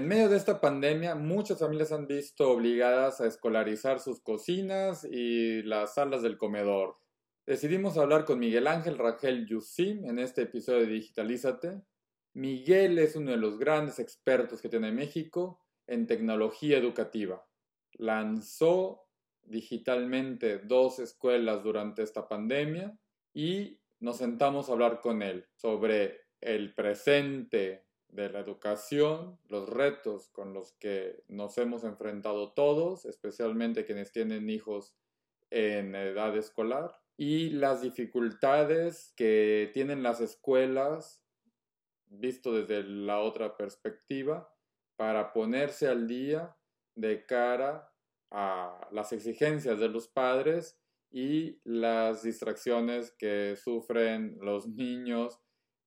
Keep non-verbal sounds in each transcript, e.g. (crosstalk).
En medio de esta pandemia, muchas familias han visto obligadas a escolarizar sus cocinas y las salas del comedor. Decidimos hablar con Miguel Ángel Rangel Yusim en este episodio de Digitalízate. Miguel es uno de los grandes expertos que tiene México en tecnología educativa. Lanzó digitalmente dos escuelas durante esta pandemia y nos sentamos a hablar con él sobre el presente de la educación, los retos con los que nos hemos enfrentado todos, especialmente quienes tienen hijos en edad escolar, y las dificultades que tienen las escuelas, visto desde la otra perspectiva, para ponerse al día de cara a las exigencias de los padres y las distracciones que sufren los niños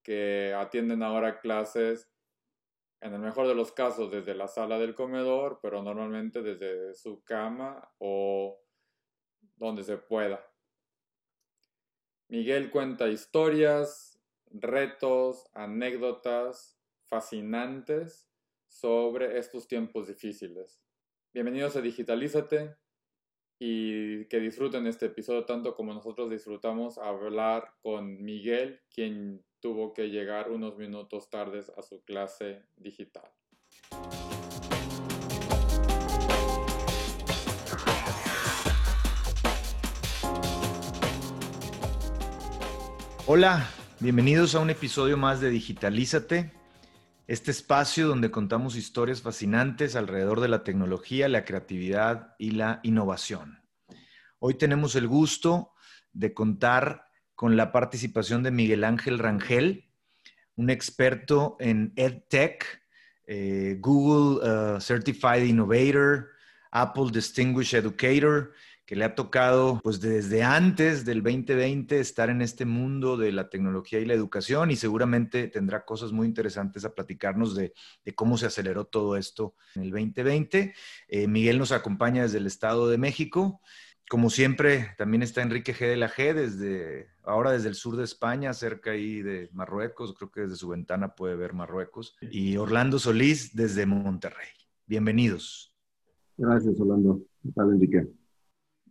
que atienden ahora clases en el mejor de los casos desde la sala del comedor, pero normalmente desde su cama o donde se pueda. Miguel cuenta historias, retos, anécdotas fascinantes sobre estos tiempos difíciles. Bienvenidos a Digitalízate y que disfruten este episodio tanto como nosotros disfrutamos hablar con Miguel, quien tuvo que llegar unos minutos tardes a su clase digital. Hola, bienvenidos a un episodio más de Digitalízate, este espacio donde contamos historias fascinantes alrededor de la tecnología, la creatividad y la innovación. Hoy tenemos el gusto de contar con la participación de Miguel Ángel Rangel, un experto en EdTech, eh, Google uh, Certified Innovator, Apple Distinguished Educator, que le ha tocado pues desde antes del 2020 estar en este mundo de la tecnología y la educación y seguramente tendrá cosas muy interesantes a platicarnos de, cómo se aceleró todo esto en el 2020. Eh, Miguel nos acompaña desde el Estado de México como siempre, también está Enrique G. de la G, desde, ahora desde el sur de España, cerca ahí de Marruecos, creo que desde su ventana puede ver Marruecos, y Orlando Solís desde Monterrey. Bienvenidos. Gracias, Orlando. ¿Qué tal, Enrique?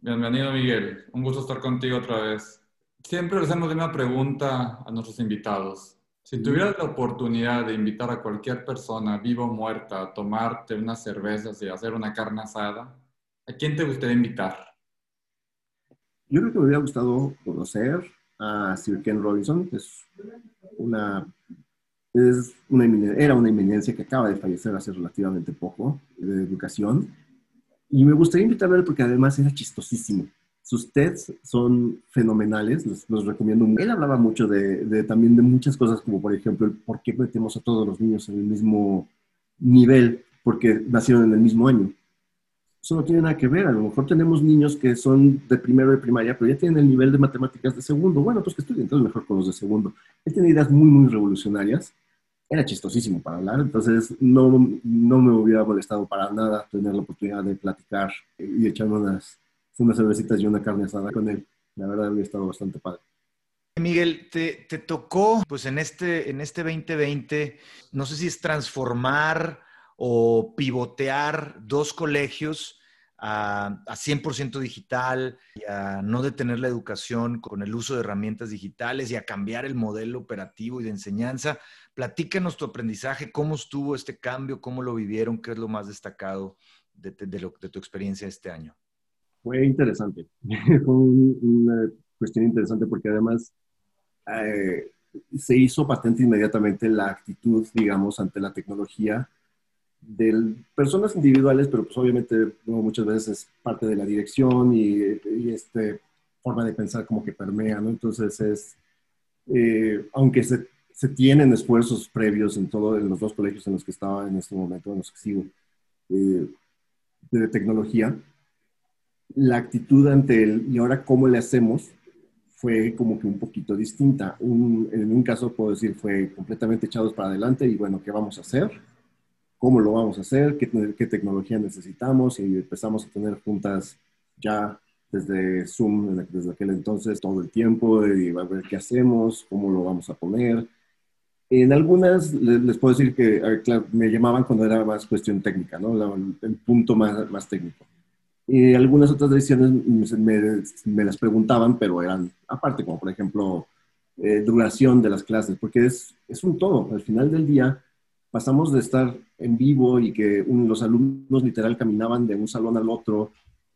Bienvenido, Miguel. Un gusto estar contigo otra vez. Siempre le hacemos una pregunta a nuestros invitados. Si tuvieras la oportunidad de invitar a cualquier persona, viva o muerta, a tomarte unas cervezas y hacer una carne asada, ¿a quién te gustaría invitar? Yo creo que me hubiera gustado conocer a Sir Ken Robinson, es una, es una era una eminencia que acaba de fallecer hace relativamente poco de educación. Y me gustaría invitarlo a él porque además era chistosísimo. Sus TEDs son fenomenales, los, recomiendo. Él hablaba mucho de, también de muchas cosas, como por ejemplo por qué metemos a todos los niños en el mismo nivel, porque nacieron en el mismo año eso no tiene nada que ver. A lo mejor tenemos niños que son de primero de primaria, pero ya tienen el nivel de matemáticas de segundo. Bueno, pues que estudien entonces mejor con los de segundo. Él tiene ideas muy, muy revolucionarias. Era chistosísimo para hablar, entonces no, no me hubiera molestado para nada tener la oportunidad de platicar y echarme unas, unas cervecitas y una carne asada con él. La verdad, había estado bastante padre. Miguel, te, te, tocó, pues en este, en este 2020, no sé si es transformar o pivotear dos colegios a, 100% digital y a no detener la educación con el uso de herramientas digitales y a cambiar el modelo operativo y de enseñanza. Platícanos tu aprendizaje, cómo estuvo este cambio, cómo lo vivieron, qué es lo más destacado de, tu experiencia este año. Fue interesante, (laughs) fue una cuestión interesante porque además eh, se hizo patente inmediatamente la actitud, digamos, ante la tecnología de personas individuales, pero pues obviamente muchas veces es parte de la dirección y, este forma de pensar como que permea, ¿no? Entonces es, eh, aunque se, tienen esfuerzos previos en todos en los dos colegios en los que estaba en este momento, en los que sigo, eh, de tecnología, la actitud ante el y ahora cómo le hacemos fue como que un poquito distinta. en un caso puedo decir fue completamente echados para adelante y bueno, ¿qué vamos a hacer? Cómo lo vamos a hacer, qué, qué tecnología necesitamos y empezamos a tener juntas ya desde Zoom, desde aquel entonces, todo el tiempo, y a ver qué hacemos, cómo lo vamos a poner. En algunas les, puedo decir que me llamaban cuando era más cuestión técnica, ¿no? el punto más, más técnico. Y algunas otras decisiones me, me, las preguntaban, pero eran aparte, como por ejemplo eh, duración de las clases, porque es, es un todo. Al final del día pasamos de estar en vivo y que los alumnos literal caminaban de un salón al otro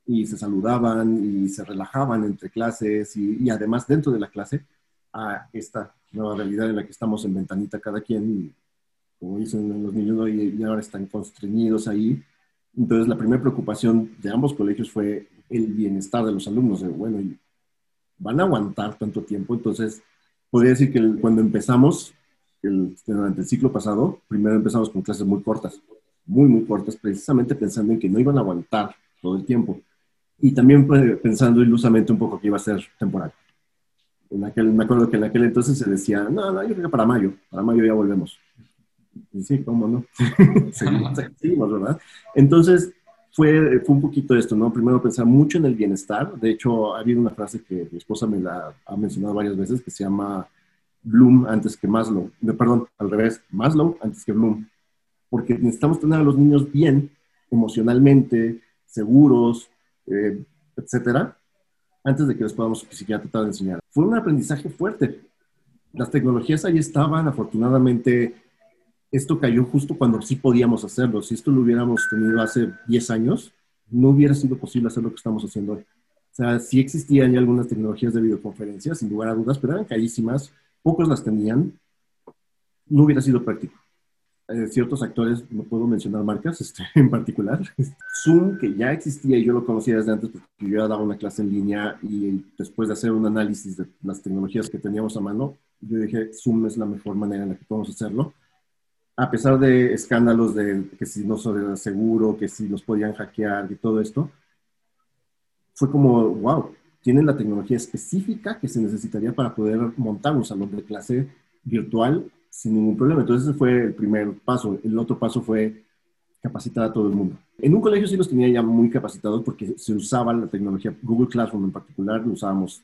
y se saludaban y se relajaban entre clases y, y además dentro de la clase a esta nueva realidad en la que estamos en ventanita cada quien, como dicen los niños, y ahora están constreñidos ahí entonces, la primera preocupación de ambos colegios fue el bienestar de los alumnos. De, bueno, ¿van a aguantar tanto tiempo? Entonces, podría decir que cuando empezamos, durante el ciclo pasado, primero empezamos con clases muy cortas, muy, muy cortas, precisamente pensando en que no iban a aguantar todo el tiempo. Y también pues, pensando ilusamente un poco que iba a ser temporal. En aquel, me acuerdo que en aquel entonces se decía, no, no, yo creo que para mayo, para mayo ya volvemos sí, cómo no. (laughs) seguimos, ¿verdad? Entonces, fue, fue un poquito esto, ¿no? Primero pensar mucho en el bienestar. De hecho, ha habido una frase que mi esposa me la ha mencionado varias veces que se llama Bloom antes que Maslow. Perdón, al revés, Maslow antes que Bloom. Porque necesitamos tener a los niños bien emocionalmente, seguros, eh, etcétera, antes de que les podamos siquiera tratar de enseñar. Fue un aprendizaje fuerte. Las tecnologías ahí estaban, afortunadamente esto cayó justo cuando sí podíamos hacerlo. Si esto lo hubiéramos tenido hace 10 años, no hubiera sido posible hacer lo que estamos haciendo hoy. O sea, sí existían ya algunas tecnologías de videoconferencia, sin lugar a dudas, pero eran carísimas, pocos las tenían, no hubiera sido práctico. Eh, ciertos actores, no puedo mencionar marcas este, (laughs) en particular, Zoom, que ya existía y yo lo conocía desde antes porque yo ya daba una clase en línea y después de hacer un análisis de las tecnologías que teníamos a mano, yo dije, Zoom es la mejor manera en la que podemos hacerlo a pesar de escándalos de que si no era seguro, que si los podían hackear y todo esto, fue como, wow, tienen la tecnología específica que se necesitaría para poder montar un salón de clase virtual sin ningún problema. Entonces ese fue el primer paso. El otro paso fue capacitar a todo el mundo. En un colegio sí los tenía ya muy capacitados porque se usaba la tecnología, Google Classroom en particular, lo usábamos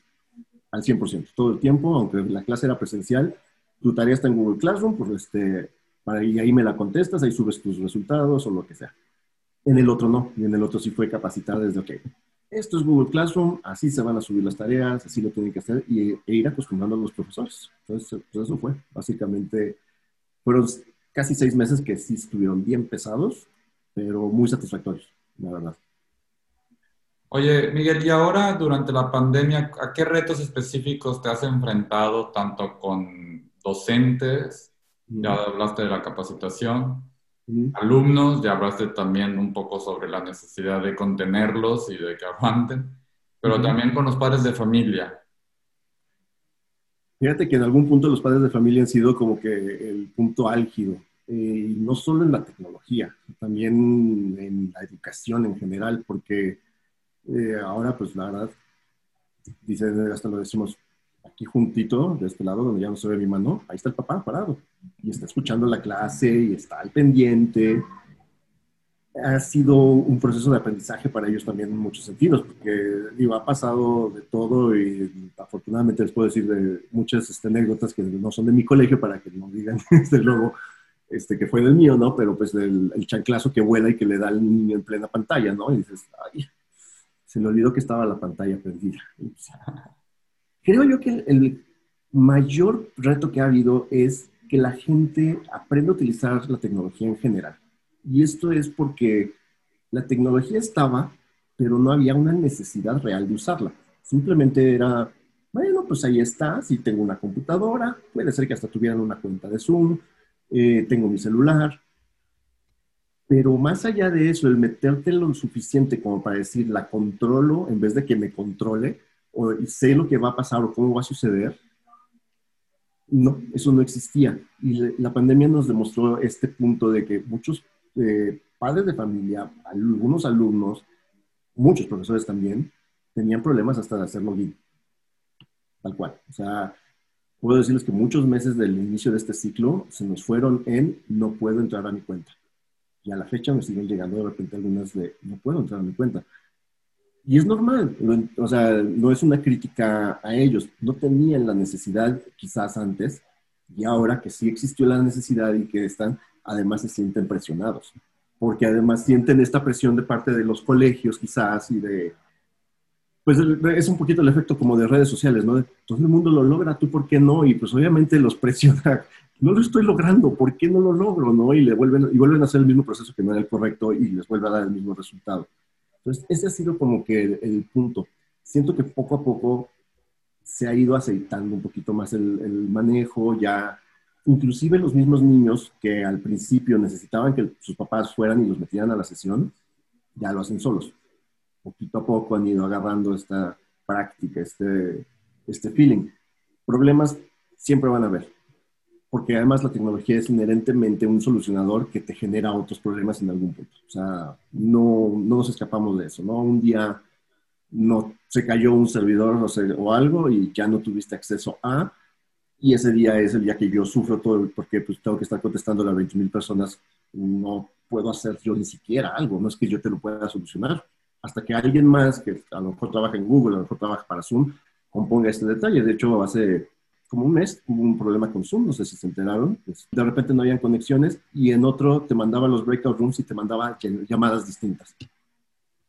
al 100%, todo el tiempo, aunque la clase era presencial, tu tarea está en Google Classroom, pues este, para, y ahí me la contestas, ahí subes tus resultados o lo que sea. En el otro no, y en el otro sí fue capacitar desde, ok, esto es Google Classroom, así se van a subir las tareas, así lo tienen que hacer, y, e ir acostumbrando a los profesores. Entonces, pues eso fue, básicamente, fueron casi seis meses que sí estuvieron bien pesados, pero muy satisfactorios, la verdad. Oye, Miguel, y ahora durante la pandemia, ¿a qué retos específicos te has enfrentado tanto con docentes ya hablaste de la capacitación. Alumnos, ya hablaste también un poco sobre la necesidad de contenerlos y de que aguanten, pero también con los padres de familia. Fíjate que en algún punto los padres de familia han sido como que el punto álgido, eh, y no solo en la tecnología, también en la educación en general, porque eh, ahora pues la verdad, dice, hasta lo decimos, aquí juntito, de este lado donde ya no se ve mi mano, ahí está el papá parado y está escuchando la clase y está al pendiente. Ha sido un proceso de aprendizaje para ellos también en muchos sentidos, porque digo, ha pasado de todo y afortunadamente les puedo decir de muchas este, anécdotas que no son de mi colegio para que no digan (laughs) desde luego este, que fue del mío, ¿no? Pero pues el, el chanclazo que vuela y que le da al niño en plena pantalla, ¿no? Y dices, ay, se le olvidó que estaba la pantalla prendida. (laughs) Creo yo que el, mayor reto que ha habido es que la gente aprenda a utilizar la tecnología en general. Y esto es porque la tecnología estaba, pero no había una necesidad real de usarla. Simplemente era, bueno, pues ahí está, si tengo una computadora, puede ser que hasta tuvieran una cuenta de Zoom, eh, tengo mi celular. Pero más allá de eso, el meterte lo suficiente como para decir, la controlo en vez de que me controle, o sé lo que va a pasar o cómo va a suceder. No, eso no existía. Y la pandemia nos demostró este punto de que muchos eh, padres de familia, algunos alumnos, muchos profesores también, tenían problemas hasta de hacer login. Tal cual. O sea, puedo decirles que muchos meses del inicio de este ciclo se nos fueron en no puedo entrar a mi cuenta. Y a la fecha me siguen llegando de repente algunas de no puedo entrar a mi cuenta. Y es normal, o sea, no es una crítica a ellos. No tenían la necesidad, quizás antes, Y ahora que sí existió la necesidad y que están, además se sienten presionados, porque además sienten esta presión de parte de los colegios quizás y de, pues es un poquito el efecto como de redes sociales, ¿no? todo el mundo lo logra, ¿tú por qué no? Y pues obviamente los presiona, (laughs) no lo estoy logrando, ¿por qué no lo logro? ¿no? Y, le vuelven, y vuelven a hacer el mismo proceso que no era el correcto y les vuelve a dar el mismo resultado. Entonces, ese ha sido como que el, punto. Siento que poco a poco se ha ido aceitando un poquito más el, el manejo, ya inclusive los mismos niños que al principio necesitaban que sus papás fueran y los metieran a la sesión, ya lo hacen solos. Poquito a poco han ido agarrando esta práctica, este, este feeling. Problemas siempre van a haber, porque además la tecnología es inherentemente un solucionador que te genera otros problemas en algún punto. O sea, no, no nos escapamos de eso, ¿no? Un día no se cayó un servidor o, o algo y ya no tuviste acceso a, y ese día es el día que yo sufro todo porque pues tengo que estar contestando a 20 mil personas, no puedo hacer yo ni siquiera algo, no es que yo te lo pueda solucionar, hasta que alguien más que a lo mejor trabaja en Google, a lo mejor trabaja para Zoom, componga este detalle. De hecho, hace como un mes hubo un problema con Zoom, no sé si se enteraron, pues, de repente no habían conexiones y en otro te mandaba los breakout rooms y te mandaba llamadas distintas.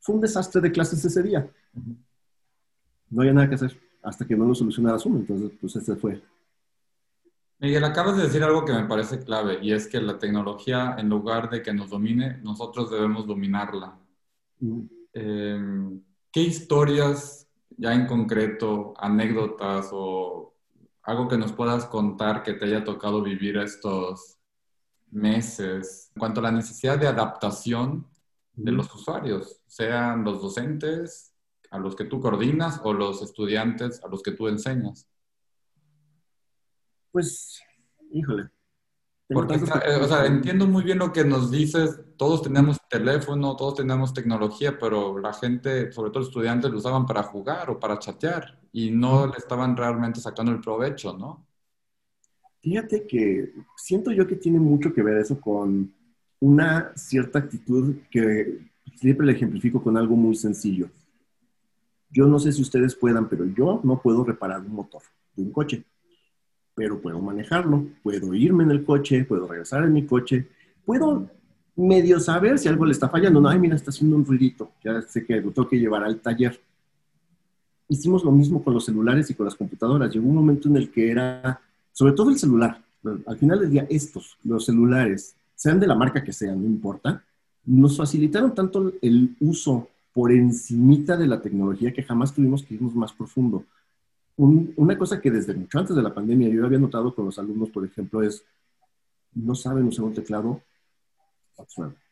Fue un desastre de clases ese día. No había nada que hacer hasta que no lo solucionara Zoom, entonces pues ese fue Miguel, acabas de decir algo que me parece clave y es que la tecnología, en lugar de que nos domine, nosotros debemos dominarla. Mm. Em, ¿Qué historias, ya en concreto, anécdotas o algo que nos puedas contar que te haya tocado vivir estos meses en cuanto a la necesidad de adaptación de los usuarios, sean los docentes a los que tú coordinas o los estudiantes a los que tú enseñas? pues, híjole. Porque, eh, o sea, entiendo muy bien lo que nos dices, todos tenemos teléfono, todos tenemos tecnología, pero la gente, sobre todo estudiantes, lo usaban para jugar o para chatear y no le estaban realmente sacando el provecho, ¿no? Fíjate que siento yo que tiene mucho que ver eso con una cierta actitud que siempre le ejemplifico con algo muy sencillo. Yo no sé si ustedes puedan, pero yo no puedo reparar un motor de un coche pero puedo manejarlo, puedo irme en el coche, puedo regresar en mi coche, puedo medio saber si algo le está fallando. No, ay, mira, está haciendo un ruidito, ya sé que lo tengo que llevar al taller. Hicimos lo mismo con los celulares y con las computadoras. Llegó un momento en el que era, sobre todo el celular, al final del día, estos, los celulares, sean de la marca que sean, no importa, nos facilitaron tanto el uso por encimita de la tecnología que jamás tuvimos que irnos más profundo una cosa que desde mucho antes de la pandemia yo había notado con los alumnos, por ejemplo, es no saben usar un teclado.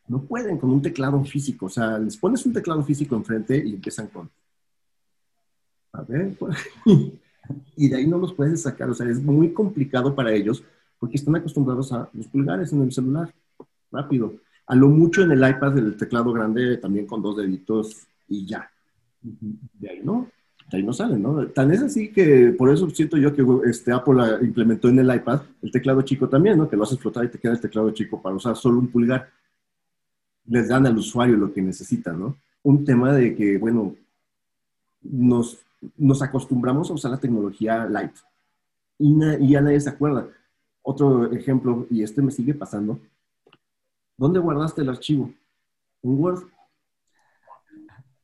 No pueden con un teclado físico. O sea, les pones un teclado físico enfrente y empiezan con. A ver, (laughs) y de ahí no los puedes sacar. O sea, es muy complicado para ellos porque están acostumbrados a los pulgares en el celular. Rápido. A lo mucho en el iPad, el teclado grande también con dos deditos y ya. De ahí no ahí no sale, ¿no? Tan es así que por eso siento yo que este, Apple implementó en el iPad el teclado chico también, ¿no? Que lo haces flotar y te queda el teclado chico para usar solo un pulgar. Les dan al usuario lo que necesita, ¿no? Un tema de que, bueno, nos, nos acostumbramos a usar la tecnología light y, y ya nadie se acuerda. Otro ejemplo, y este me sigue pasando. ¿Dónde guardaste el archivo? En Word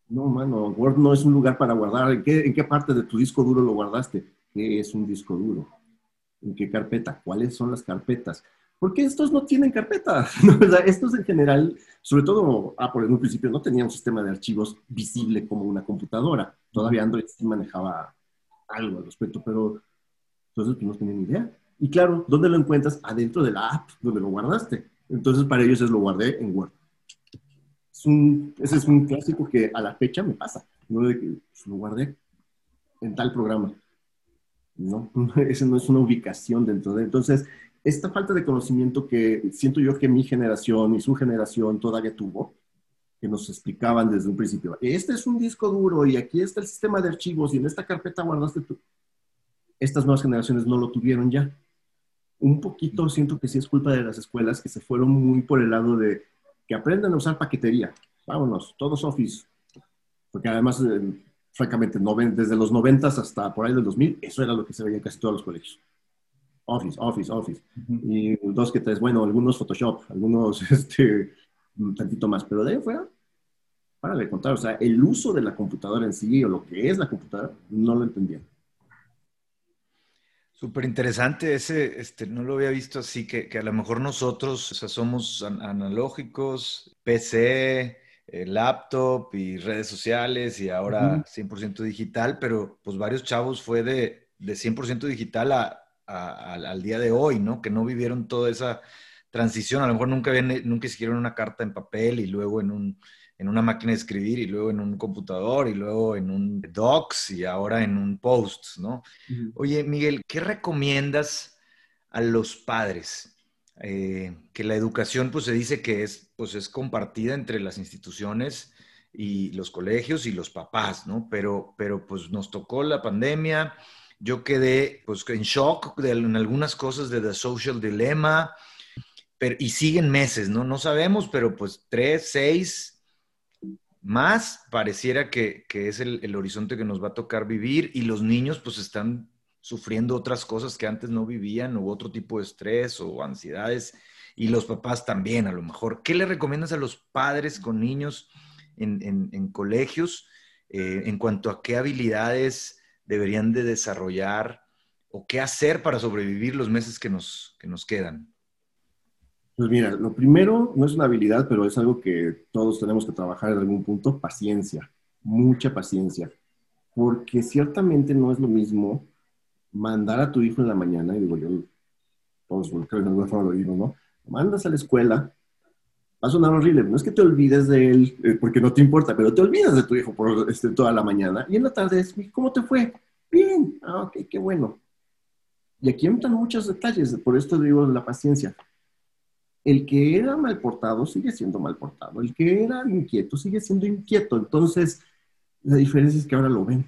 no, mano, Word no es un lugar para guardar. ¿En qué, parte de tu disco duro lo guardaste? ¿Qué es un disco duro? ¿En qué carpeta? ¿Cuáles son las carpetas? Porque estos no tienen carpeta. (laughs) estos en general, sobre todo Apple en un principio no tenía un sistema de archivos visible como una computadora. Todavía Android sí manejaba algo al respecto, pero entonces pues, no tenían idea. Y claro, ¿dónde lo encuentras? Adentro de la app donde lo guardaste. Entonces para ellos es lo guardé en Word ese es un clásico que a la fecha me pasa, ¿no? De que pues, lo guardé en tal programa. No, (laughs) ese no es una ubicación dentro de. Entonces, esta falta de conocimiento que siento yo que mi generación y su generación todavía tuvo, que nos explicaban desde un principio, este es un disco duro y aquí está el sistema de archivos y en esta carpeta guardaste tú. Estas nuevas generaciones no lo tuvieron ya. Un poquito siento que sí es culpa de las escuelas que se fueron muy por el lado de que aprendan a usar paquetería. Vámonos, todos Office. Porque además, eh, francamente, desde los 90 hasta por ahí del 2000, eso era lo que se veía en casi todos los colegios. Office, Office, Office. Y dos que tres, bueno, algunos Photoshop, algunos (laughs) este, un tantito más, pero de ahí fuera, para de contar, o sea, el uso de la computadora en sí o lo que es la computadora, no lo entendía. Súper interesante ese, este, no lo había visto así, que, que, a lo mejor nosotros, o sea, somos analógicos, PC, eh, laptop y redes sociales y ahora 100% digital, pero pues varios chavos fue de, de 100% digital a, al día de hoy, ¿no? Que no vivieron toda esa transición, a lo mejor nunca, habían, nunca escribieron una carta en papel y luego en, un, en una máquina de escribir y luego en un computador y luego en un docs y ahora en un post, ¿no? Oye, Miguel, ¿qué recomiendas a los padres? Eh, que la educación pues se dice que es, pues, es compartida entre las instituciones y los colegios y los papás, ¿no? Pero, pero pues nos tocó la pandemia, yo quedé pues en shock de, en algunas cosas de The Social Dilemma, pero, y siguen meses, ¿no? No sabemos, pero pues tres, seis más pareciera que, que es el, el, horizonte que nos va a tocar vivir y los niños pues están sufriendo otras cosas que antes no vivían o otro tipo de estrés o ansiedades y los papás también a lo mejor. ¿Qué le recomiendas a los padres con niños en, en, colegios eh, en cuanto a qué habilidades deberían de desarrollar o qué hacer para sobrevivir los meses que nos, que nos quedan? Pues mira, lo primero no es una habilidad, pero es algo que todos tenemos que trabajar en algún punto, paciencia, mucha paciencia, porque ciertamente no es lo mismo mandar a tu hijo en la mañana, y digo yo, todos creo que de alguna forma lo digo, ¿no? Mandas a la escuela, va a sonar horrible, no es que te olvides de él eh, porque no te importa, pero te olvidas de tu hijo por este, toda la mañana y en la tarde es, ¿cómo te fue? Bien, ah, ok, qué bueno. Y aquí entran muchos detalles, por esto digo la paciencia. El que era mal portado sigue siendo mal portado, el que era inquieto sigue siendo inquieto, entonces la diferencia es que ahora lo ven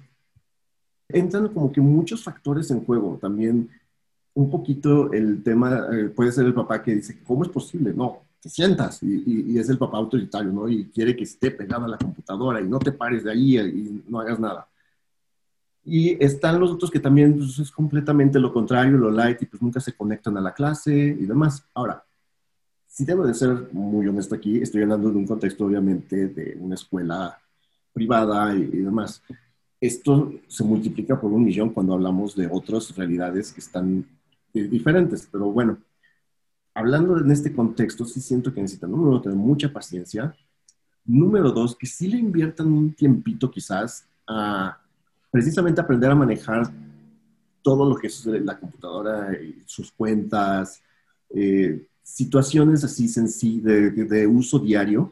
entran como que muchos factores en juego. También un poquito el tema, eh, puede ser el papá que dice, ¿cómo es posible? No, te sientas y, es el papá autoritario, ¿no? Y quiere que esté pegado a la computadora y no te pares de ahí y no hagas nada. Y están los otros que también pues, es completamente lo contrario, lo light, y pues nunca se conectan a la clase y demás. Ahora, si debo de ser muy honesto aquí, estoy hablando de un contexto obviamente de una escuela privada y, y demás. Esto se multiplica por un millón cuando hablamos de otras realidades que están eh, diferentes, pero bueno, hablando en este contexto, sí siento que necesitan, número uno, tener mucha paciencia. Número dos, que sí le inviertan un tiempito quizás a precisamente aprender a manejar todo lo que es la computadora, sus cuentas, eh, situaciones así sencillas de, de, uso diario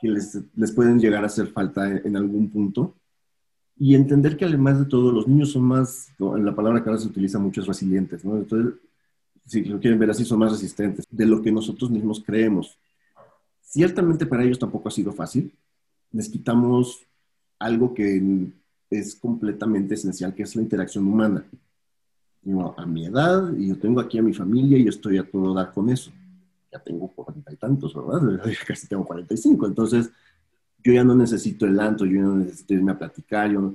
que les, les, pueden llegar a hacer falta en, algún punto y entender que además de todo, los niños son más, en la palabra que ahora se utiliza mucho es resilientes, ¿no? Entonces, si lo quieren ver así, son más resistentes de lo que nosotros mismos creemos. Ciertamente para ellos tampoco ha sido fácil. Les quitamos algo que es completamente esencial, que es la interacción humana. A mi edad, y yo tengo aquí a mi familia y yo estoy a todo dar con eso. Ya tengo cuarenta y tantos, ¿verdad? (laughs) Casi tengo cuarenta y cinco. Entonces, yo ya no necesito el anto, yo ya no necesito irme a platicar, yo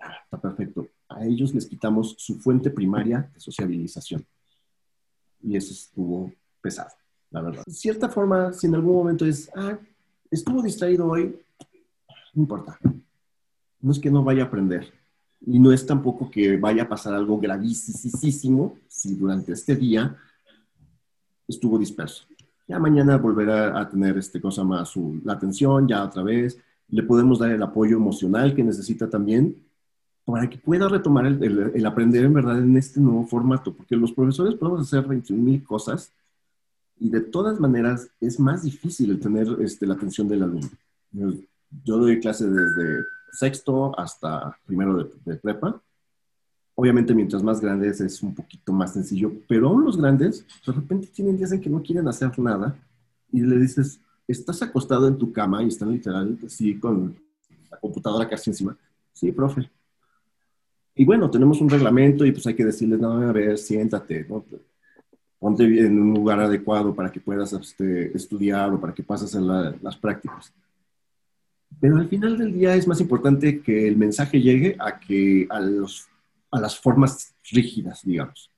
ah, está perfecto. A ellos les quitamos su fuente primaria de sociabilización. Y eso estuvo pesado, la verdad. De cierta forma, si en algún momento es, ah, estuvo distraído hoy, no importa. No es que no vaya a aprender. Y no es tampoco que vaya a pasar algo gravísimo si durante este día estuvo disperso. Ya mañana volverá a tener este cosa más su, la atención, ya otra vez. Le podemos dar el apoyo emocional que necesita también para que pueda retomar el, el, aprender en verdad en este nuevo formato, porque los profesores podemos hacer 21 mil cosas y de todas maneras es más difícil el tener este, la atención del alumno. Yo, doy clase desde sexto hasta primero de, de prepa Obviamente, mientras más grandes es un poquito más sencillo, pero aún los grandes, de repente tienen días en que no quieren hacer nada y le dices, estás acostado en tu cama y están literal así con la computadora casi encima. Sí, profe. Y bueno, tenemos un reglamento y pues hay que decirles, no, a ver, siéntate, ¿no? ponte en un lugar adecuado para que puedas este, estudiar o para que pases en las prácticas. Pero al final del día es más importante que el mensaje llegue a que a los a las formas rígidas, digamos.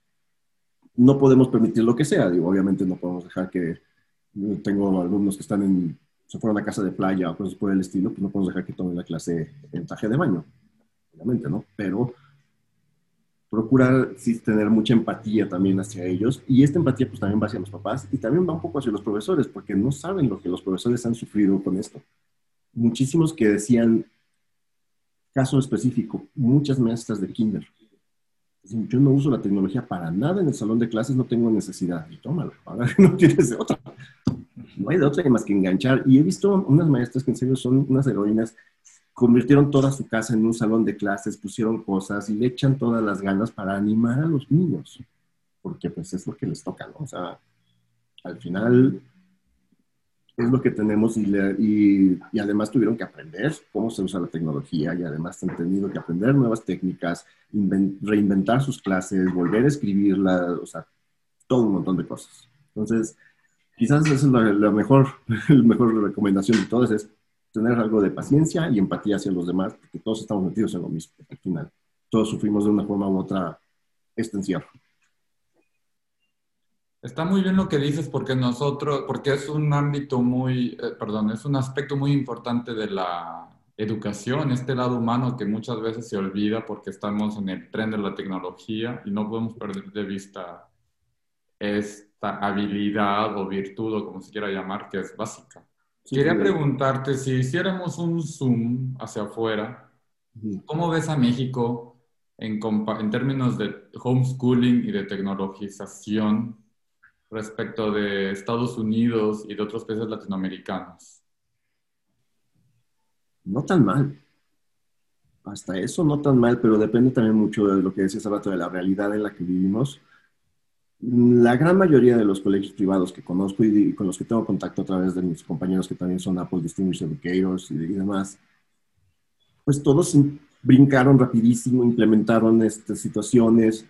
no podemos permitir lo que sea. Digo, obviamente no podemos dejar que tengo alumnos que están en, se fueron a casa de playa o cosas por el estilo, pues no podemos dejar que tomen la clase en traje de baño, obviamente, ¿no? Pero procurar sí, tener mucha empatía también hacia ellos y esta empatía pues también va hacia los papás y también va un poco hacia los profesores porque no saben lo que los profesores han sufrido con esto. Muchísimos que decían, caso específico, muchas maestras de kinder. Yo no uso la tecnología para nada en el salón de clases, no tengo necesidad. Y tómala, (laughs) no tienes de otra. No hay de otra más que enganchar. Y he visto unas maestras que en serio son unas heroínas convirtieron toda su casa en un salón de clases, pusieron cosas y le echan todas las ganas para animar a los niños, porque pues es lo que les toca, ¿no? O sea, al final es lo que tenemos y, y, y, además tuvieron que aprender cómo se usa la tecnología y además han tenido que aprender nuevas técnicas, reinventar sus clases, volver a escribirlas, o sea, todo un montón de cosas. Entonces, quizás esa es la, la mejor, (laughs) la mejor recomendación de todas, es tener algo de paciencia y empatía hacia los demás, porque todos estamos metidos en lo mismo al final. Todos sufrimos de una forma u otra este encierro. Está muy bien lo que dices porque nosotros, porque es un ámbito muy, eh, perdón, es un aspecto muy importante de la educación, este lado humano que muchas veces se olvida porque estamos en el tren de la tecnología y no podemos perder de vista esta habilidad o virtud o como se quiera llamar que es básica. Quería preguntarte, si hiciéramos un zoom hacia afuera, ¿cómo ves a México en, en términos de homeschooling y de tecnologización respecto de Estados Unidos y de otros países latinoamericanos? No tan mal. Hasta eso no tan mal, pero depende también mucho de lo que decías rato de la realidad en la que vivimos la gran mayoría de los colegios privados que conozco y, con los que tengo contacto a través de mis compañeros que también son Apple Distinguished Educators y demás, pues todos brincaron rapidísimo, implementaron estas situaciones,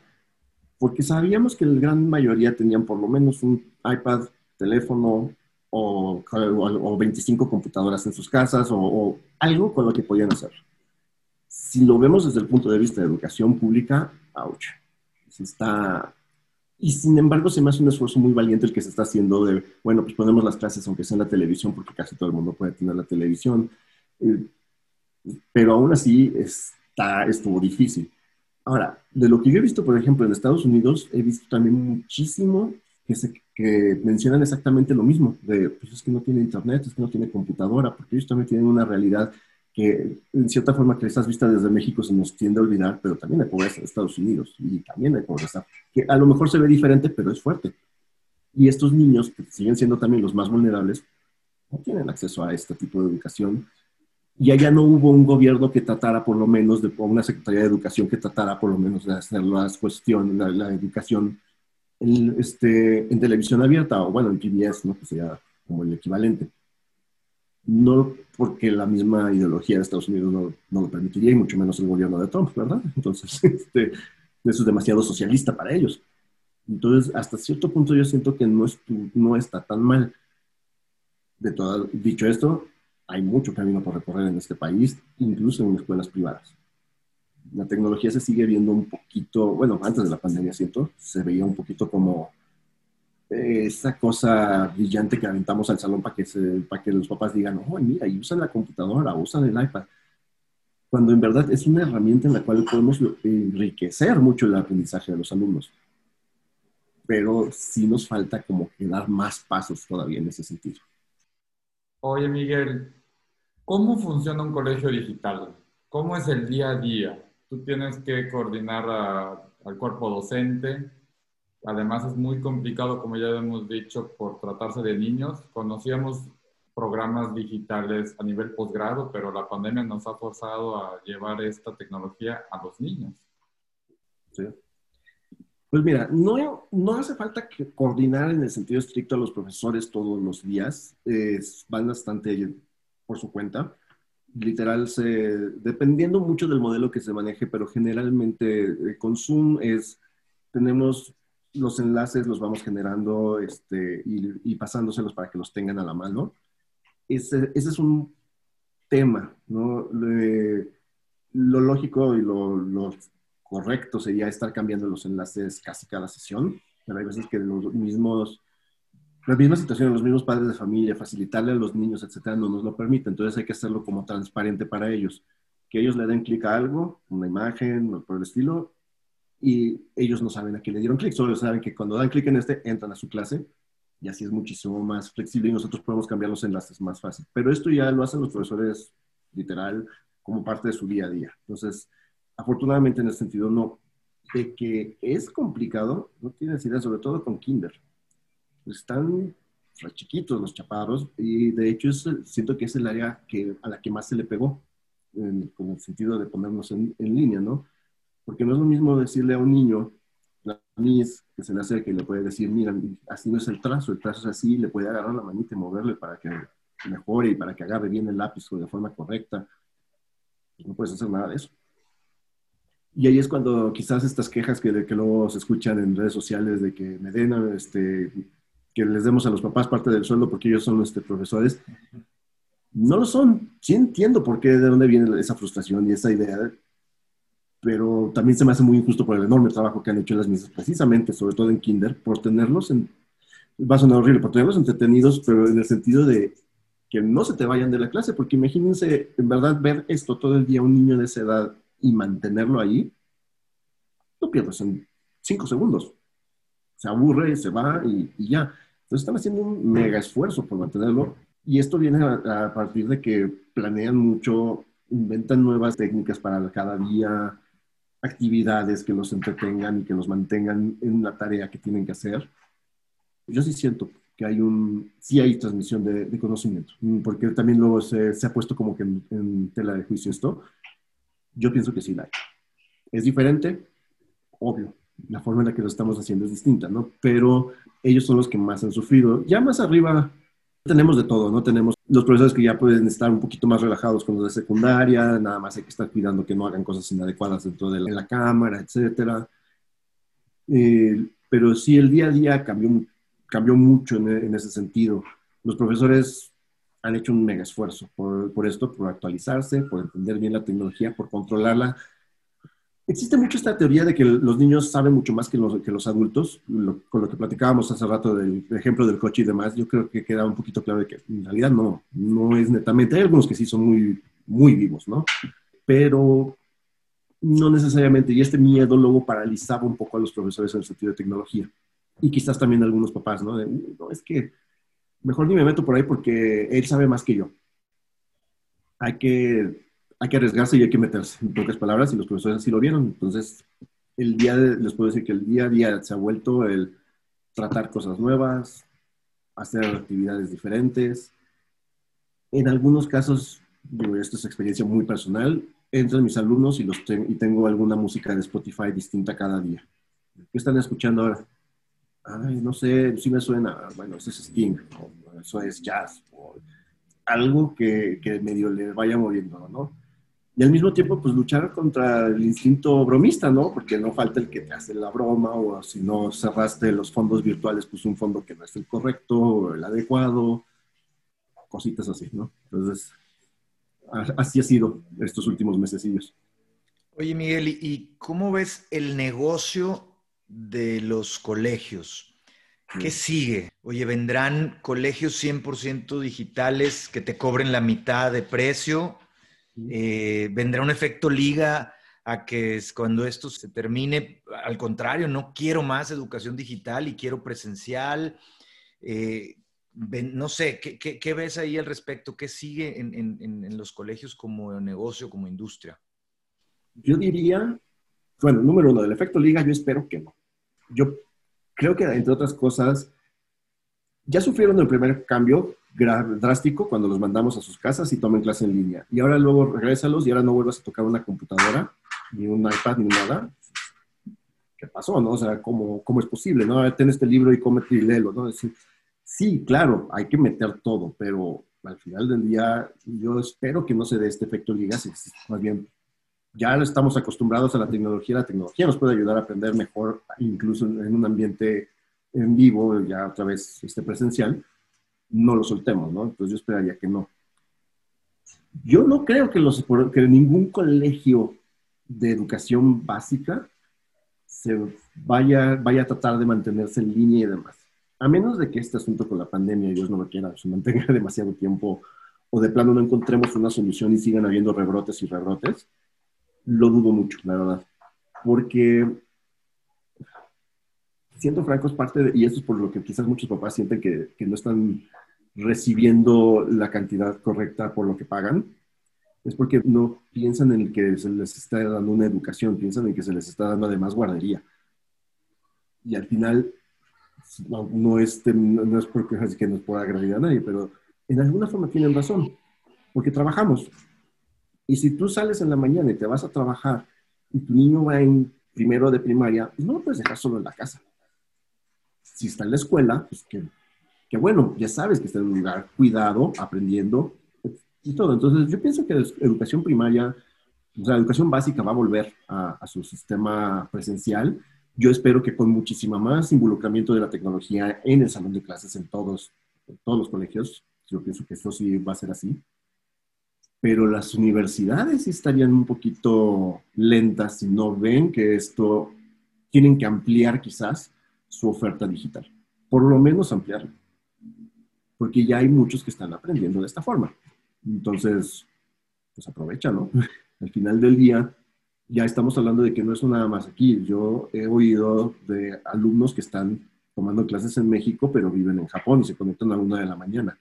porque sabíamos que la gran mayoría tenían por lo menos un iPad, teléfono o, o 25 computadoras en sus casas o, o algo con lo que podían hacer. Si lo vemos desde el punto de vista de educación pública, ouch, está y sin embargo, se me hace un esfuerzo muy valiente el que se está haciendo de, bueno, pues ponemos las clases aunque sea en la televisión, porque casi todo el mundo puede tener la televisión. Eh, pero aún así está, estuvo difícil. Ahora, de lo que yo he visto, por ejemplo, en Estados Unidos, he visto también muchísimo que, se, que mencionan exactamente lo mismo, de, pues es que no tiene internet, es que no tiene computadora, porque ellos también tienen una realidad que en cierta forma que estas vistas desde México se nos tiende a olvidar, pero también hay pobreza en Estados Unidos y también hay pobreza, que a lo mejor se ve diferente, pero es fuerte. Y estos niños, que siguen siendo también los más vulnerables, no tienen acceso a este tipo de educación. Y allá no hubo un gobierno que tratara por lo menos, de, o una Secretaría de Educación que tratara por lo menos de hacer las cuestiones, la, educación en, este, en televisión abierta, o bueno, en PBS, ¿no? que sería como el equivalente no porque la misma ideología de Estados Unidos no, no, lo permitiría, y mucho menos el gobierno de Trump, ¿verdad? Entonces, (laughs) este, eso es demasiado socialista para ellos. Entonces, hasta cierto punto yo siento que no, no está tan mal. De todo, dicho esto, hay mucho camino por recorrer en este país, incluso en escuelas privadas. La tecnología se sigue viendo un poquito, bueno, antes de la pandemia, siento, se veía un poquito como esa cosa brillante que aventamos al salón para que, para que los papás digan, oh, mira, y usan la computadora, usan el iPad. Cuando en verdad es una herramienta en la cual podemos enriquecer mucho el aprendizaje de los alumnos. Pero sí nos falta como que dar más pasos todavía en ese sentido. Oye, Miguel, ¿cómo funciona un colegio digital? ¿Cómo es el día a día? Tú tienes que coordinar al cuerpo docente, Además es muy complicado, como ya hemos dicho, por tratarse de niños. Conocíamos programas digitales a nivel posgrado, pero la pandemia nos ha forzado a llevar esta tecnología a los niños. Sí. Pues mira, no, no hace falta que coordinar en el sentido estricto a los profesores todos los días. van bastante por su cuenta. Literal, se, dependiendo mucho del modelo que se maneje, pero generalmente con Zoom es, tenemos los enlaces los vamos generando este, y, pasándoselos para que los tengan a la mano. Ese, ese es un tema, ¿no? lo lógico y lo, lo, correcto sería estar cambiando los enlaces casi cada sesión, Pero hay veces que los mismos, las mismas situaciones, los mismos padres de familia, facilitarle a los niños, etcétera, no nos lo permite. Entonces hay que hacerlo como transparente para ellos. Que ellos le den clic a algo, una imagen o por el estilo, y ellos no saben a qué le dieron clic, solo saben que cuando dan clic en este, entran a su clase y así es muchísimo más flexible y nosotros podemos cambiar los enlaces más fácil. Pero esto ya lo hacen los profesores literal como parte de su día a día. Entonces, afortunadamente en ese sentido no. De que es complicado, no tienes idea, sobre todo con Kinder. Están chiquitos los chaparros y de hecho siento que es el área que, a la que más se le pegó, en, con el sentido de ponernos en, en línea, ¿no? Porque no es lo mismo decirle a un niño, la mis que se le acerque y le puede decir, mira, así no es el trazo, el trazo es así, le puede agarrar la manita y moverle para que mejore y para que agarre bien el lápiz de forma correcta. No puedes hacer nada de eso. Y ahí es cuando quizás estas quejas que, que luego se escuchan en redes sociales de que me den, este, que les demos a los papás parte del sueldo porque ellos son este, profesores, no lo son. Sí entiendo por qué, de dónde viene esa frustración y esa idea, pero también se me hace muy injusto por el enorme trabajo que han hecho las misas, precisamente, sobre todo en Kinder, por tenerlos en, va a sonar horrible, por tenerlos entretenidos, pero en el sentido de que no se te vayan de la clase, porque imagínense, en verdad, ver esto todo el día, un niño de esa edad y mantenerlo ahí, no pierdes en cinco segundos. Se aburre, se va y, ya. Entonces están haciendo un mega esfuerzo por mantenerlo y esto viene a, partir de que planean mucho, inventan nuevas técnicas para cada día, actividades que los entretengan y que los mantengan en la tarea que tienen que hacer. Yo sí siento que hay un, sí hay transmisión de, conocimiento, porque también luego se, se, ha puesto como que en, tela de juicio esto. Yo pienso que sí la hay. Es diferente, obvio, la forma en la que lo estamos haciendo es distinta, ¿no? Pero ellos son los que más han sufrido. Ya más arriba tenemos de todo, ¿no? Tenemos los profesores que ya pueden estar un poquito más relajados con los de secundaria, nada más hay que estar cuidando que no hagan cosas inadecuadas dentro de la, cámara, etcétera. Eh, pero sí, el día a día cambió cambió mucho en, ese sentido. Los profesores han hecho un mega esfuerzo por, por, esto, por actualizarse, por entender bien la tecnología, por controlarla. Existe mucho esta teoría de que los niños saben mucho más que los, que los adultos, con lo que platicábamos hace rato del ejemplo del coche y demás, yo creo que queda un poquito claro de que en realidad no, no es netamente, hay algunos que sí son muy, muy vivos, ¿no? Pero no necesariamente, y este miedo luego paralizaba un poco a los profesores en el sentido de tecnología y quizás también algunos papás, ¿no? no, es que mejor ni me meto por ahí porque él sabe más que yo. Hay que, hay que arriesgarse y hay que meterse, en pocas palabras, y los profesores así lo vieron. Entonces, el día, les puedo decir que el día a día se ha vuelto el tratar cosas nuevas, hacer actividades diferentes. En algunos casos, esto es experiencia muy personal, entran mis alumnos y, los y tengo alguna música de Spotify distinta cada día. ¿Qué están escuchando ahora? ay, no sé, si me suena, bueno, eso es Sting, o eso es jazz, o algo que, que, medio le vaya moviendo, ¿no? Y al mismo tiempo, pues luchar contra el instinto bromista, ¿no? Porque no falta el que te hace la broma, o si no cerraste los fondos virtuales, pues un fondo que no es el correcto, o el adecuado, cositas así, ¿no? Entonces, así ha sido estos últimos mesecillos. Oye, Miguel, ¿y cómo ves el negocio de los colegios. ¿Qué sigue? Oye, ¿vendrán colegios 100% digitales que te cobren la mitad de precio? Eh, ¿Vendrá un efecto liga a que cuando esto se termine, al contrario, no quiero más educación digital y quiero presencial? Eh, no sé, ¿qué, ves ahí al respecto? ¿Qué sigue en los colegios como negocio, como industria? Yo diría bueno, número uno, del efecto liga, yo espero que no. Yo creo que, entre otras cosas, ya sufrieron el primer cambio drástico cuando los mandamos a sus casas y tomen clase en línea. Y ahora luego regrésalos y ahora no vuelvas a tocar una computadora, ni un iPad, ni nada. ¿Qué pasó, no? O sea, ¿cómo, cómo es posible, no? Ten este libro y cómete y léelo, ¿no? decir, sí, claro, hay que meter todo, pero al final del día yo espero que no se dé este efecto liga, más bien ya estamos acostumbrados a la tecnología, la tecnología nos puede ayudar a aprender mejor, incluso en un ambiente en vivo, ya otra vez este presencial, no lo soltemos, ¿no? Entonces yo esperaría que no. Yo no creo que, los, que ningún colegio de educación básica se vaya, vaya a tratar de mantenerse en línea y demás. A menos de que este asunto con la pandemia, Dios no lo quiera, se mantenga (laughs) demasiado tiempo o de plano no encontremos una solución y sigan habiendo rebrotes y rebrotes, lo dudo mucho, la verdad. Porque, siendo francos, parte de, y esto es por lo que quizás muchos papás sienten que, que no están recibiendo la cantidad correcta por lo que pagan, es porque no piensan en que se les está dando una educación, piensan en que se les está dando además guardería. Y al final, no, no, es, no es porque es que nos pueda agredir a nadie, pero en alguna forma tienen razón, porque trabajamos. Y si tú sales en la mañana y te vas a trabajar y tu niño va en primero de primaria, no lo puedes dejar solo en la casa. Si está en la escuela, pues que, que bueno, ya sabes que está en un lugar cuidado, aprendiendo y todo. Entonces, yo pienso que la educación primaria, o sea, educación básica va a volver a, a su sistema presencial. Yo espero que con muchísima más involucramiento de la tecnología en el salón de clases en todos, en todos los colegios, yo pienso que eso sí va a ser así. Pero las universidades estarían un poquito lentas si no ven que esto tienen que ampliar quizás su oferta digital. Por lo menos ampliarla. Porque ya hay muchos que están aprendiendo de esta forma. Entonces, pues aprovecha, ¿no? (laughs) Al final del día, ya estamos hablando de que no es nada más aquí. Yo he oído de alumnos que están tomando clases en México, pero viven en Japón y se conectan a una de la mañana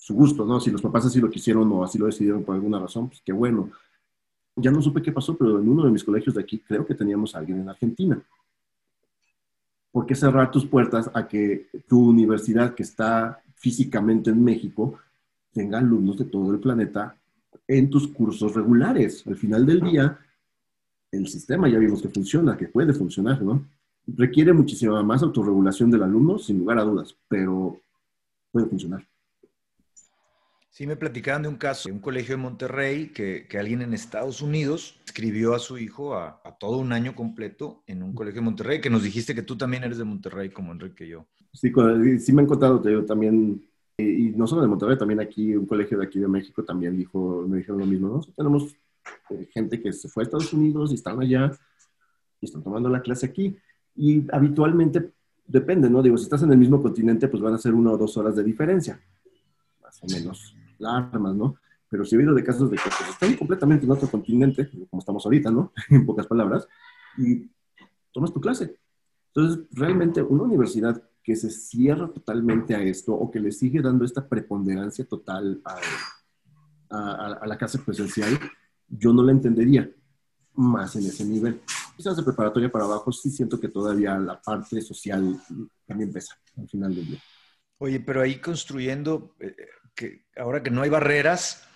su gusto, ¿no? Si los papás así lo quisieron o así lo decidieron por alguna razón, pues qué bueno. Ya no supe qué pasó, pero en uno de mis colegios de aquí creo que teníamos a alguien en Argentina. ¿Por qué cerrar tus puertas a que tu universidad, que está físicamente en México, tenga alumnos de todo el planeta en tus cursos regulares? Al final del día, el sistema ya vimos que funciona, que puede funcionar, ¿no? Requiere muchísima más autorregulación del alumno, sin lugar a dudas, pero puede funcionar. Sí, me platicaban de un caso de un colegio de Monterrey que, que alguien en Estados Unidos escribió a su hijo a, todo un año completo en un colegio de Monterrey, que nos dijiste que tú también eres de Monterrey, como Enrique y yo. Sí, sí me han contado, te también, y no solo de Monterrey, también aquí, un colegio de aquí de México también dijo, me dijeron lo mismo, ¿no? Tenemos eh, gente que se fue a Estados Unidos y están allá y están tomando la clase aquí. Y habitualmente depende, ¿no? Digo, si estás en el mismo continente, pues van a ser una o dos horas de diferencia, más o menos armas, ¿no? Pero si he oído de casos de que pues, están completamente en otro continente, como estamos ahorita, ¿no? (laughs) en pocas palabras, y tomas tu clase. Entonces, realmente una universidad que se cierra totalmente a esto o que le sigue dando esta preponderancia total a, a, la clase presencial, yo no la entendería más en ese nivel. Quizás de preparatoria para abajo sí siento que todavía la parte social también pesa al final del día. Oye, pero ahí construyendo, eh, que ahora que no hay barreras,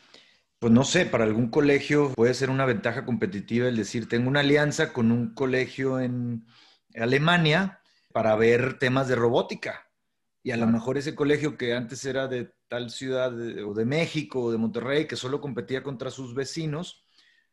pues no sé, para algún colegio puede ser una ventaja competitiva el decir, tengo una alianza con un colegio en Alemania para ver temas de robótica. Y a lo mejor ese colegio que antes era de tal ciudad o de México o de Monterrey, que solo competía contra sus vecinos,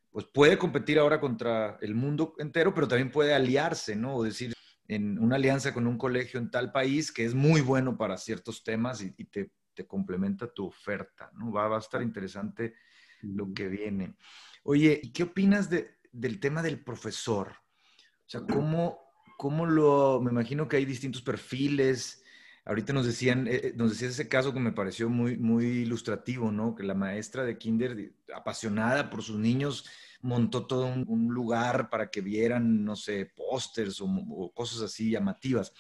pues puede competir ahora contra el mundo entero, pero también puede aliarse, ¿no? O decir, en una alianza con un colegio en tal país que es muy bueno para ciertos temas y, y te te complementa tu oferta, ¿no? Va, a estar interesante lo que viene. Oye, ¿y qué opinas del tema del profesor? O sea, ¿cómo, ¿cómo lo, me imagino que hay distintos perfiles, ahorita nos decían, eh, eh, nos decías ese caso que me pareció muy, muy ilustrativo, ¿no? Que la maestra de kinder, apasionada por sus niños, montó todo un, lugar para que vieran, no sé, pósters o, o, cosas así llamativas.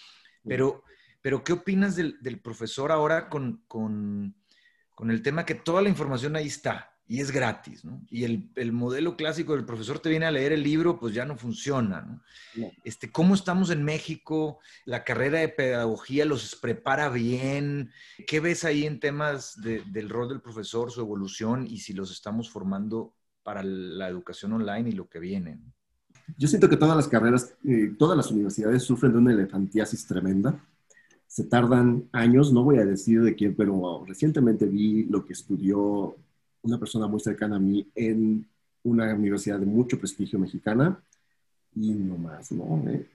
Pero pero ¿qué opinas del, profesor ahora con, el tema que toda la información ahí está y es gratis, ¿no? Y el, modelo clásico del profesor te viene a leer el libro, pues ya no funciona, ¿no? Este, ¿Cómo estamos en México? ¿La carrera de pedagogía los prepara bien? ¿Qué ves ahí en temas del rol del profesor, su evolución y si los estamos formando para la educación online y lo que viene? Yo siento que todas las carreras, eh, todas las universidades sufren de una elefantiasis tremenda se tardan años, no voy a decir de quién, pero recientemente vi lo que estudió una persona muy cercana a mí en una universidad de mucho prestigio mexicana y nomás, no, eh,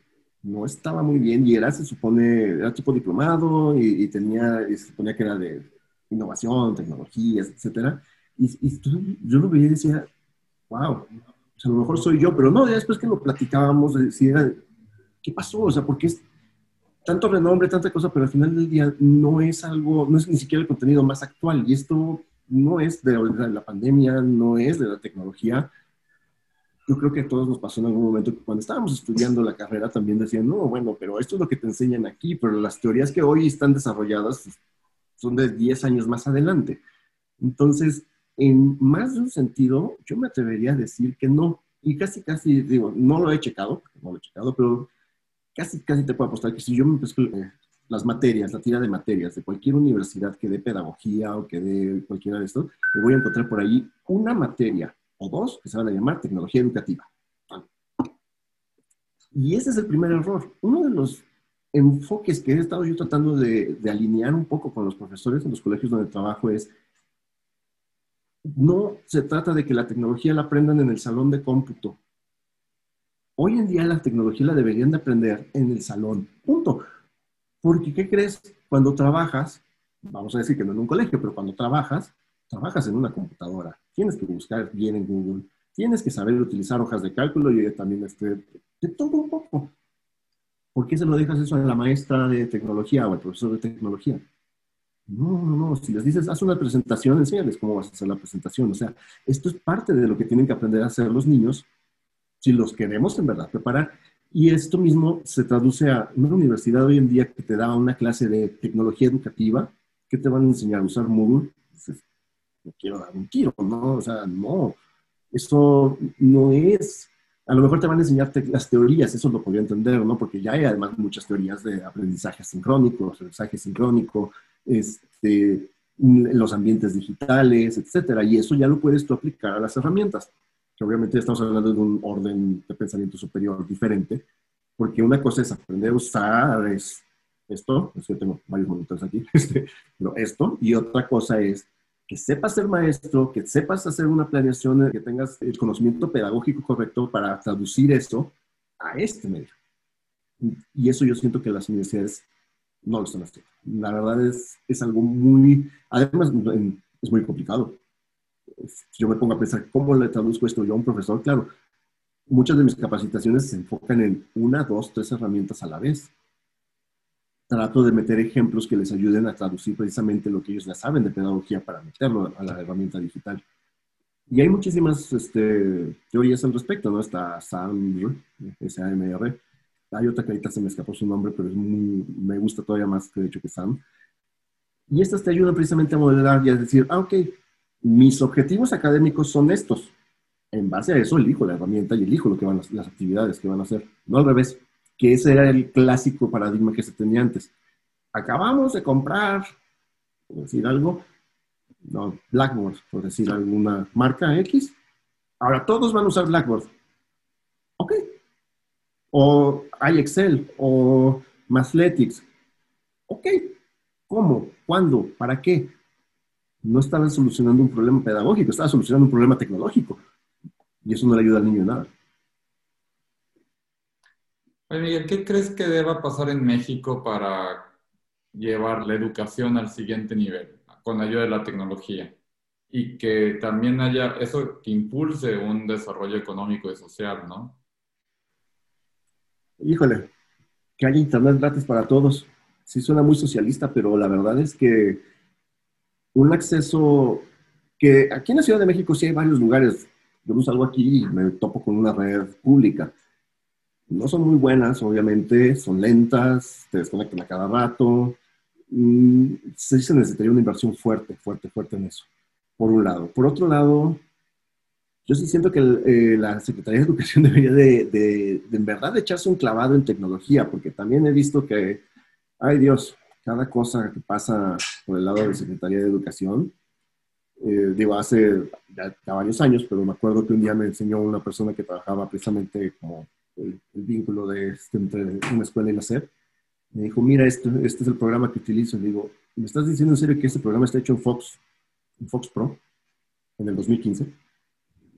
no estaba muy bien y era, se supone, era tipo diplomado y, tenía, y se suponía que era de innovación, tecnologías, etcétera. Y, y yo lo veía y decía, wow, a lo mejor soy yo, pero no, después que lo platicábamos, decía, ¿qué pasó? O sea, porque es tanto renombre, tanta cosa, pero al final del día no es algo, no es ni siquiera el contenido más actual. Y esto no es de la pandemia, no es de la tecnología. Yo creo que a todos nos pasó en algún momento que cuando estábamos estudiando la carrera también decían, no, bueno, pero esto es lo que te enseñan aquí, pero las teorías que hoy están desarrolladas son de 10 años más adelante. Entonces, en más de un sentido, yo me atrevería a decir que no. Y casi, casi, digo, no lo he checado, no lo he checado, pero casi, casi te puedo apostar que si yo me empezó eh, las materias, la tira de materias de cualquier universidad que dé pedagogía o que dé cualquiera de estos, me voy a encontrar por ahí una materia o dos que se van a llamar tecnología educativa. Y ese es el primer error. Uno de los enfoques que he estado yo tratando de, de alinear un poco con los profesores en los colegios donde trabajo es, no se trata de que la tecnología la aprendan en el salón de cómputo, Hoy en día la tecnología la deberían de aprender en el salón, punto. Porque, ¿qué crees? Cuando trabajas, vamos a decir que no en un colegio, pero cuando trabajas, trabajas en una computadora. Tienes que buscar bien en Google, tienes que saber utilizar hojas de cálculo y también este, de todo un poco. ¿Por qué se lo dejas eso a la maestra de tecnología o al profesor de tecnología? No, no, no. Si les dices, haz una presentación, enséñales cómo vas a hacer la presentación. O sea, esto es parte de lo que tienen que aprender a hacer los niños si los queremos en verdad preparar. Y esto mismo se traduce a una universidad hoy en día que te da una clase de tecnología educativa, que te van a enseñar a usar Moodle. no quiero dar un tiro, ¿no? O sea, no. Eso no es. A lo mejor te van a enseñar las teorías, eso lo podría entender, ¿no? Porque ya hay además muchas teorías de aprendizaje sincrónico, aprendizaje sincrónico, este, los ambientes digitales, etcétera. Y eso ya lo puedes tú aplicar a las herramientas que obviamente estamos hablando de un orden de pensamiento superior diferente, porque una cosa es aprender a usar esto, es que tengo varios monitores aquí, (laughs) este, pero esto, y otra cosa es que sepas ser maestro, que sepas hacer una planeación, que tengas el conocimiento pedagógico correcto para traducir eso a este medio. Y eso yo siento que las universidades no lo están haciendo. La verdad es, es algo muy, además es muy complicado yo me pongo a pensar cómo le traduzco esto yo a un profesor, claro, muchas de mis capacitaciones se enfocan en una, dos, tres herramientas a la vez. Trato de meter ejemplos que les ayuden a traducir precisamente lo que ellos ya saben de pedagogía para meterlo a la herramienta digital. Y hay muchísimas este, teorías al respecto, ¿no? Está SAMR, S-A-M-R. Hay otra que ahorita se me escapó su nombre, pero es muy, me gusta todavía más que de hecho que SAM. Y estas te ayudan precisamente a modelar y a decir, ah, ok, mis objetivos académicos son estos. En base a eso elijo la herramienta y elijo lo que van las actividades que van a hacer. No al revés, que ese era el clásico paradigma que se tenía antes. Acabamos de comprar, por decir algo, no, Blackboard, por decir alguna marca X. Ahora todos van a usar Blackboard. Ok. O hay Excel o Mathletics. Ok. ¿Cómo? ¿Cuándo? ¿Para qué? No estaban solucionando un problema pedagógico, estaban solucionando un problema tecnológico. Y eso no le ayuda al niño nada. Oye, Miguel, ¿qué crees que deba pasar en México para llevar la educación al siguiente nivel con ayuda de la tecnología? Y que también haya eso que impulse un desarrollo económico y social, ¿no? Híjole, que haya internet gratis para todos. Sí suena muy socialista, pero la verdad es que un acceso que aquí en la Ciudad de México sí hay varios lugares. Yo salgo aquí y me topo con una red pública. No son muy buenas, obviamente, son lentas, te desconectan a cada rato. Mm, se necesitaría una inversión fuerte, fuerte, fuerte en eso, por un lado. Por otro lado, yo sí siento que eh, la Secretaría de Educación (laughs) debería de, de, de, en verdad echarse un clavado en tecnología, porque también he visto que, ay Dios, cada cosa que pasa por el lado de Secretaría de Educación, eh, digo, hace ya, varios años, pero me acuerdo que un día me enseñó una persona que trabajaba precisamente como el, vínculo de este, entre una escuela y la SED. Me dijo, mira, este, este es el programa que utilizo. Le digo, ¿me estás diciendo en serio que este programa está hecho en Fox, en Fox Pro, en el 2015?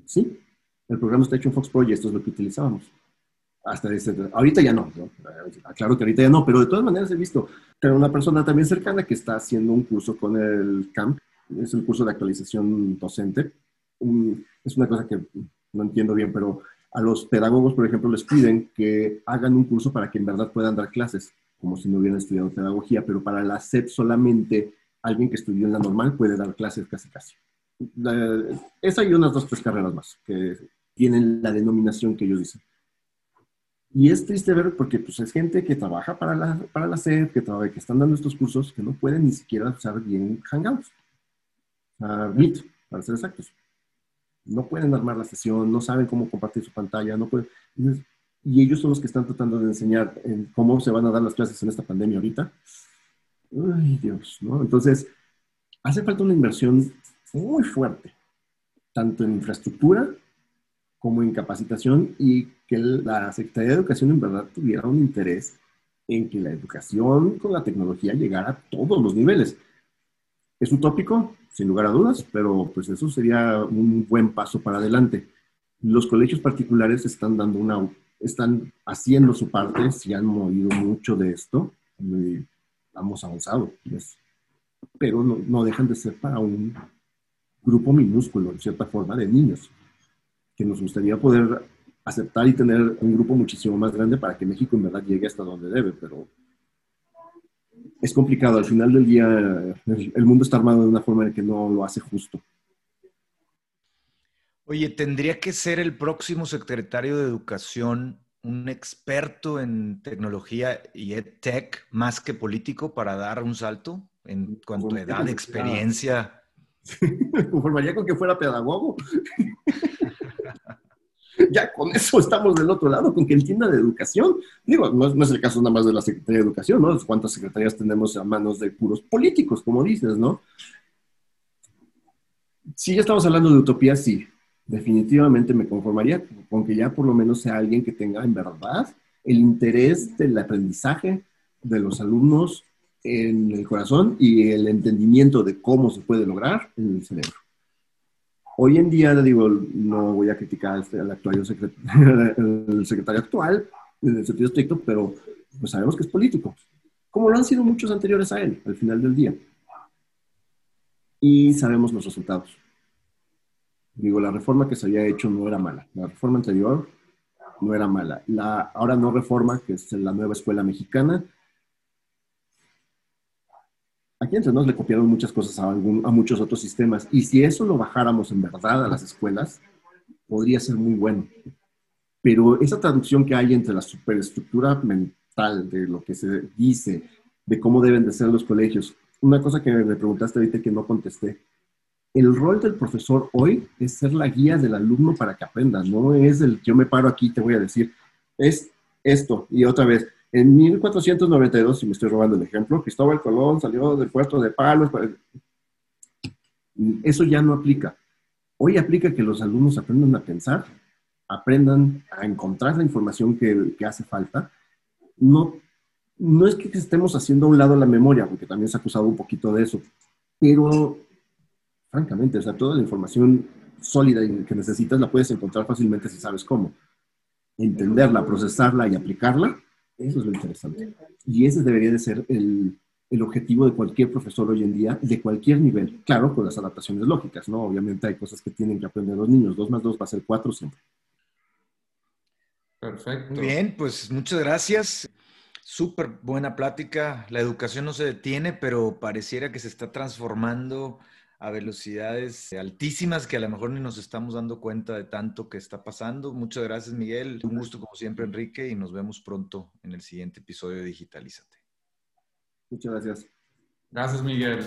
Sí, el programa está hecho en Fox Pro y esto es lo que utilizábamos hasta ese, ahorita ya no, ¿no? Claro que ahorita ya no, pero de todas maneras he visto tengo una persona también cercana que está haciendo un curso con el CAMP, es el curso de actualización docente. es una cosa que no entiendo bien, pero a los pedagogos, por ejemplo, les piden que hagan un curso para que en verdad puedan dar clases, como si no hubieran estudiado pedagogía, pero para la SEP solamente alguien que estudió en la normal puede dar clases casi casi. esa y unas dos, tres carreras más que tienen la denominación que ellos dicen. Y es triste ver porque pues, es gente que trabaja para la, para la SED, que, que están dando estos cursos, que no pueden ni siquiera usar bien Hangouts. Uh, Meet, para ser exactos. No pueden armar la sesión, no saben cómo compartir su pantalla, no pueden. Y ellos son los que están tratando de enseñar cómo se van a dar las clases en esta pandemia ahorita. Ay, Dios, ¿no? Entonces, hace falta una inversión muy fuerte, tanto en infraestructura como en capacitación y que la Secretaría de Educación en verdad tuviera un interés en que la educación con la tecnología llegara a todos los niveles. Es utópico, sin lugar a dudas, pero pues eso sería un buen paso para adelante. Los colegios particulares están dando una, están haciendo su parte, si han movido mucho de esto, hemos avanzado, pues, pero no, no dejan de ser para un grupo minúsculo, en cierta forma, de niños que nos gustaría poder aceptar y tener un grupo muchísimo más grande para que México en verdad llegue hasta donde debe, pero es complicado. Al final del día, el mundo está armado de una forma en que no lo hace justo. Oye, ¿tendría que ser el próximo secretario de Educación un experto en tecnología y EdTech más que político para dar un salto en cuanto a edad, experiencia? (laughs) Conformaría con que fuera pedagogo. (laughs) ya con eso estamos del otro lado, con que entienda de educación. Digo, no, es el caso nada más de la Secretaría de Educación, ¿no? ¿Cuántas secretarías tenemos a manos de puros políticos, como dices, ¿no? Si ya estamos hablando de utopía, sí. Definitivamente me conformaría con que ya por lo menos sea alguien que tenga en verdad el interés del aprendizaje de los alumnos en el corazón y el entendimiento de cómo se puede lograr en el cerebro. Hoy en día, digo, no voy a criticar al actual secretario, (laughs) el secretario actual en el sentido estricto, pero pues sabemos que es político, como lo han sido muchos anteriores a él, al final del día. Y sabemos los resultados. Digo, la reforma que se había hecho no era mala. La reforma anterior no era mala. La ahora no reforma, que es la nueva escuela mexicana, aquí entre nos le copiaron muchas cosas a, muchos otros sistemas. Y si eso lo bajáramos en verdad a las escuelas, podría ser muy bueno. Pero esa traducción que hay entre la superestructura mental de lo que se dice, de cómo deben de ser los colegios, una cosa que me preguntaste ahorita que no contesté. El rol del profesor hoy es ser la guía del alumno para que aprenda, no es el yo me paro aquí y te voy a decir, es esto y otra vez, en 1492, si me estoy robando el ejemplo, Cristóbal Colón salió del puerto de Palos. Eso ya no aplica. Hoy aplica que los alumnos aprendan a pensar, aprendan a encontrar la información que, hace falta. No, no es que estemos haciendo a un lado la memoria, porque también se ha acusado un poquito de eso, pero francamente, o sea, toda la información sólida que necesitas la puedes encontrar fácilmente si sabes cómo. Entenderla, procesarla y aplicarla eso es lo interesante. Y ese debería de ser el, el, objetivo de cualquier profesor hoy en día, de cualquier nivel. Claro, con las adaptaciones lógicas, ¿no? Obviamente hay cosas que tienen que aprender los niños. Dos más dos va a ser cuatro siempre. Perfecto. Muy bien, pues muchas gracias. Súper buena plática. La educación no se detiene, pero pareciera que se está transformando a velocidades altísimas que a lo mejor ni nos estamos dando cuenta de tanto que está pasando. Muchas gracias, Miguel. Un gusto como siempre, Enrique, y nos vemos pronto en el siguiente episodio de Digitalízate. Muchas gracias. Gracias, Miguel.